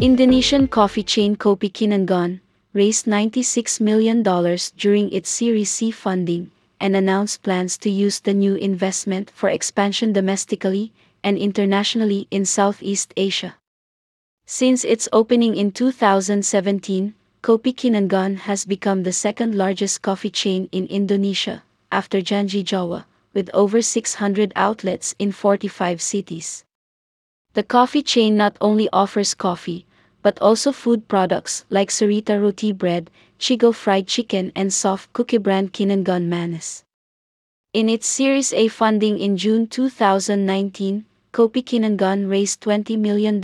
Indonesian coffee chain Kopi Kenangan raised $96 million during its Series C funding and announced plans to use the new investment for expansion domestically and internationally in Southeast Asia. Since its opening in 2017, Kopi Kenangan has become the second largest coffee chain in Indonesia, after Janji Jiwa, with over 600 outlets in 45 cities. The coffee chain not only offers coffee, but also food products like Cerita Roti bread, Chigo fried chicken and soft cookie brand Kenangan Manis. In its Series A funding in June 2019, Kopi Kenangan raised $20 million,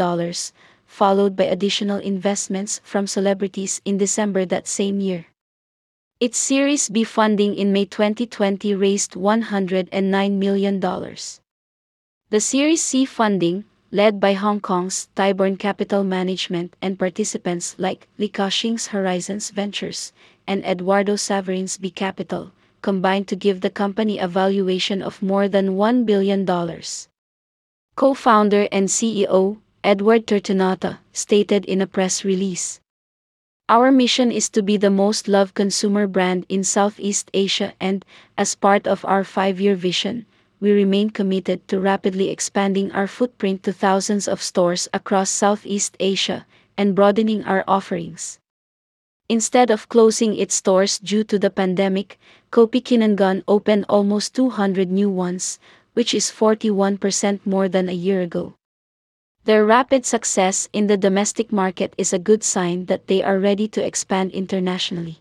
followed by additional investments from celebrities in December that same year. Its Series B funding in May 2020 raised $109 million. The Series C funding, led by Hong Kong's Tybourne Capital Management and participants like Li Ka-shing's Horizons Ventures and Eduardo Saverin's B Capital, combined to give the company a valuation of more than $1 billion. Co-founder and CEO, Edward Tirtanata, stated in a press release. Our mission is to be the most loved consumer brand in Southeast Asia and, as part of our five-year vision, we remain committed to rapidly expanding our footprint to thousands of stores across Southeast Asia and broadening our offerings. Instead of closing its stores due to the pandemic, Kopi Kenangan opened almost 200 new ones, which is 41% more than a year ago. Their rapid success in the domestic market is a good sign that they are ready to expand internationally.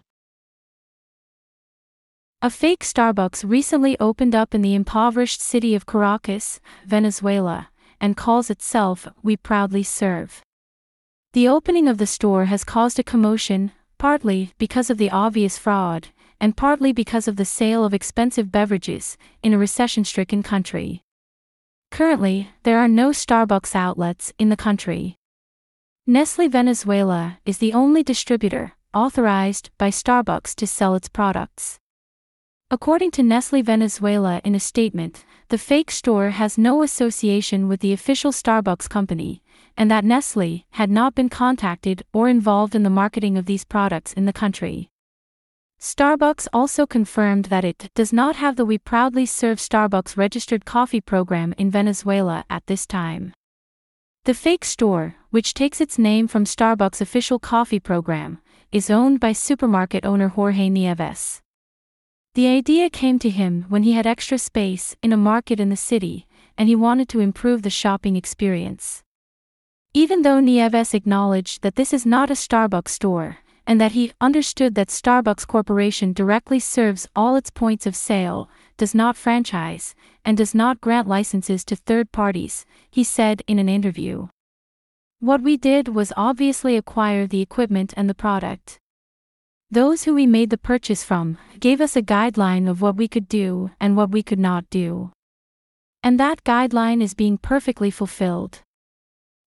A fake Starbucks recently opened up in the impoverished city of Caracas, Venezuela, and calls itself We Proudly Serve. The opening of the store has caused a commotion, partly because of the obvious fraud, and partly because of the sale of expensive beverages in a recession stricken country. Currently, there are no Starbucks outlets in the country. Nestle Venezuela is the only distributor authorized by Starbucks to sell its products. According to Nestle Venezuela in a statement, the fake store has no association with the official Starbucks company, and that Nestle had not been contacted or involved in the marketing of these products in the country. Starbucks also confirmed that it does not have the We Proudly Serve Starbucks registered coffee program in Venezuela at this time. The fake store, which takes its name from Starbucks' official coffee program, is owned by supermarket owner Jorge Nieves. The idea came to him when he had extra space in a market in the city, and he wanted to improve the shopping experience. Even though Nieves acknowledged that this is not a Starbucks store, and that he understood that Starbucks Corporation directly serves all its points of sale, does not franchise, and does not grant licenses to third parties, he said in an interview. What we did was obviously acquire the equipment and the product. Those who we made the purchase from gave us a guideline of what we could do and what we could not do. And that guideline is being perfectly fulfilled.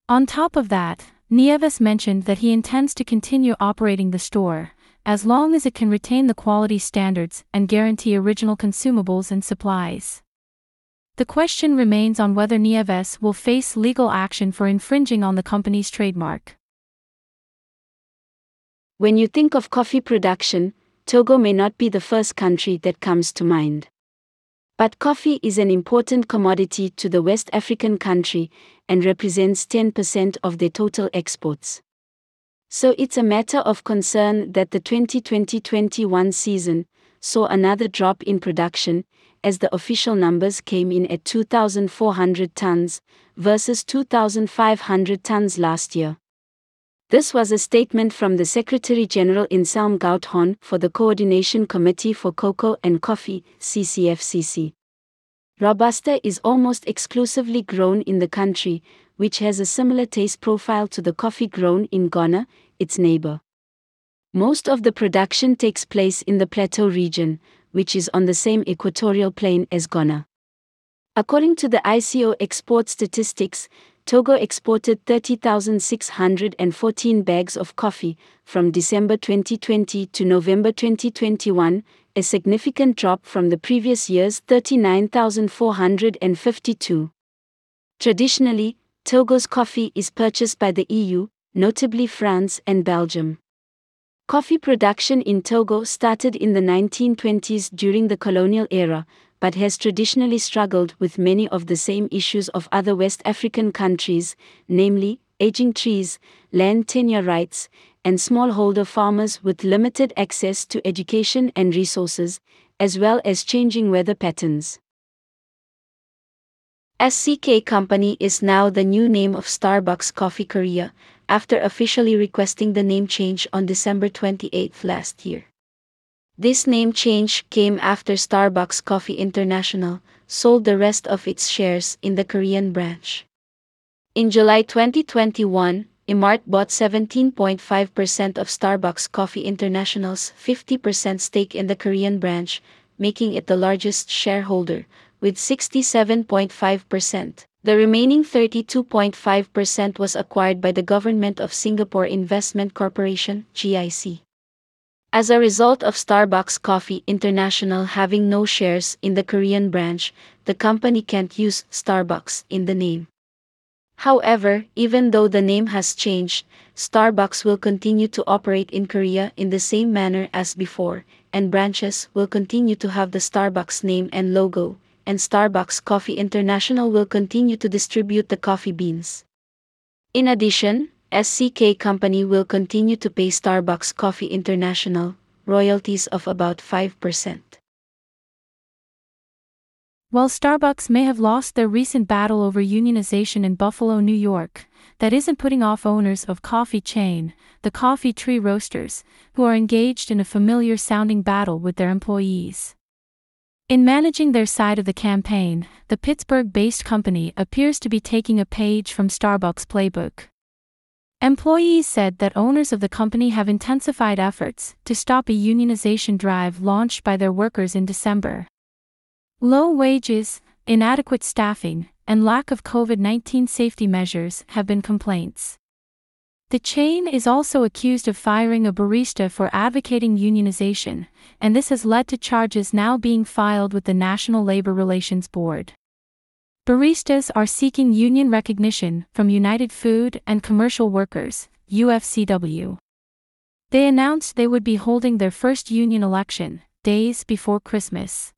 On top of that, Nieves mentioned that he intends to continue operating the store, as long as it can retain the quality standards and guarantee original consumables and supplies. The question remains on whether Nieves will face legal action for infringing on the company's trademark. When you think of coffee production, Togo may not be the first country that comes to mind. But coffee is an important commodity to the West African country and represents 10% of their total exports. So it's a matter of concern that the 2020 21 season saw another drop in production, as the official numbers came in at 2,400 tons versus 2,500 tons last year. This was a statement from the Secretary General Inselm Gauthorn for the Coordination Committee for Cocoa and Coffee, CCFCC. Robusta is almost exclusively grown in the country, which has a similar taste profile to the coffee grown in Ghana, its neighbor. Most of the production takes place in the Plateau region, which is on the same equatorial plane as Ghana. According to the ICO export statistics, Togo exported 30,614 bags of coffee from December 2020 to November 2021, a significant drop from the previous year's 39,452. Traditionally, Togo's coffee is purchased by the EU, notably France and Belgium. Coffee production in Togo started in the 1920s during the colonial era, but has traditionally struggled with many of the same issues of other West African countries, namely, aging trees, land tenure rights, and smallholder farmers with limited access to education and resources, as well as changing weather patterns. SCK Company is now the new name of Starbucks Coffee Korea, after officially requesting the name change on December 28 last year. This name change came after Starbucks Coffee International sold the rest of its shares in the Korean branch. In July 2021, Emart bought 17.5% of Starbucks Coffee International's 50% stake in the Korean branch, making it the largest shareholder, with 67.5%. The remaining 32.5% was acquired by the Government of Singapore Investment Corporation, GIC. As a result of Starbucks Coffee International having no shares in the Korean branch, the company can't use Starbucks in the name. However, even though the name has changed, Starbucks will continue to operate in Korea in the same manner as before, and branches will continue to have the Starbucks name and logo, and Starbucks Coffee International will continue to distribute the coffee beans. In addition, SCK Company will continue to pay Starbucks Coffee International royalties of about 5%. While Starbucks may have lost their recent battle over unionization in Buffalo, New York, that isn't putting off owners of coffee chain, the Coffee Tree Roasters, who are engaged in a familiar sounding battle with their employees. In managing their side of the campaign, the Pittsburgh based company appears to be taking a page from Starbucks' playbook. Employees said that owners of the company have intensified efforts to stop a unionization drive launched by their workers in December. Low wages, inadequate staffing, and lack of COVID 19 safety measures have been complaints. The chain is also accused of firing a barista for advocating unionization, and this has led to charges now being filed with the National Labor Relations Board. Baristas are seeking union recognition from United Food and Commercial Workers, UFCW. They announced they would be holding their first union election, days before Christmas.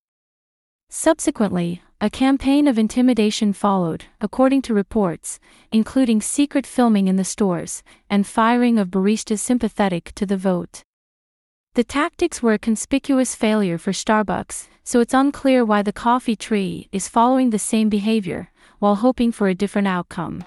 Subsequently, a campaign of intimidation followed, according to reports, including secret filming in the stores and firing of baristas sympathetic to the vote. The tactics were a conspicuous failure for Starbucks, so it's unclear why the coffee tree is following the same behavior, while hoping for a different outcome.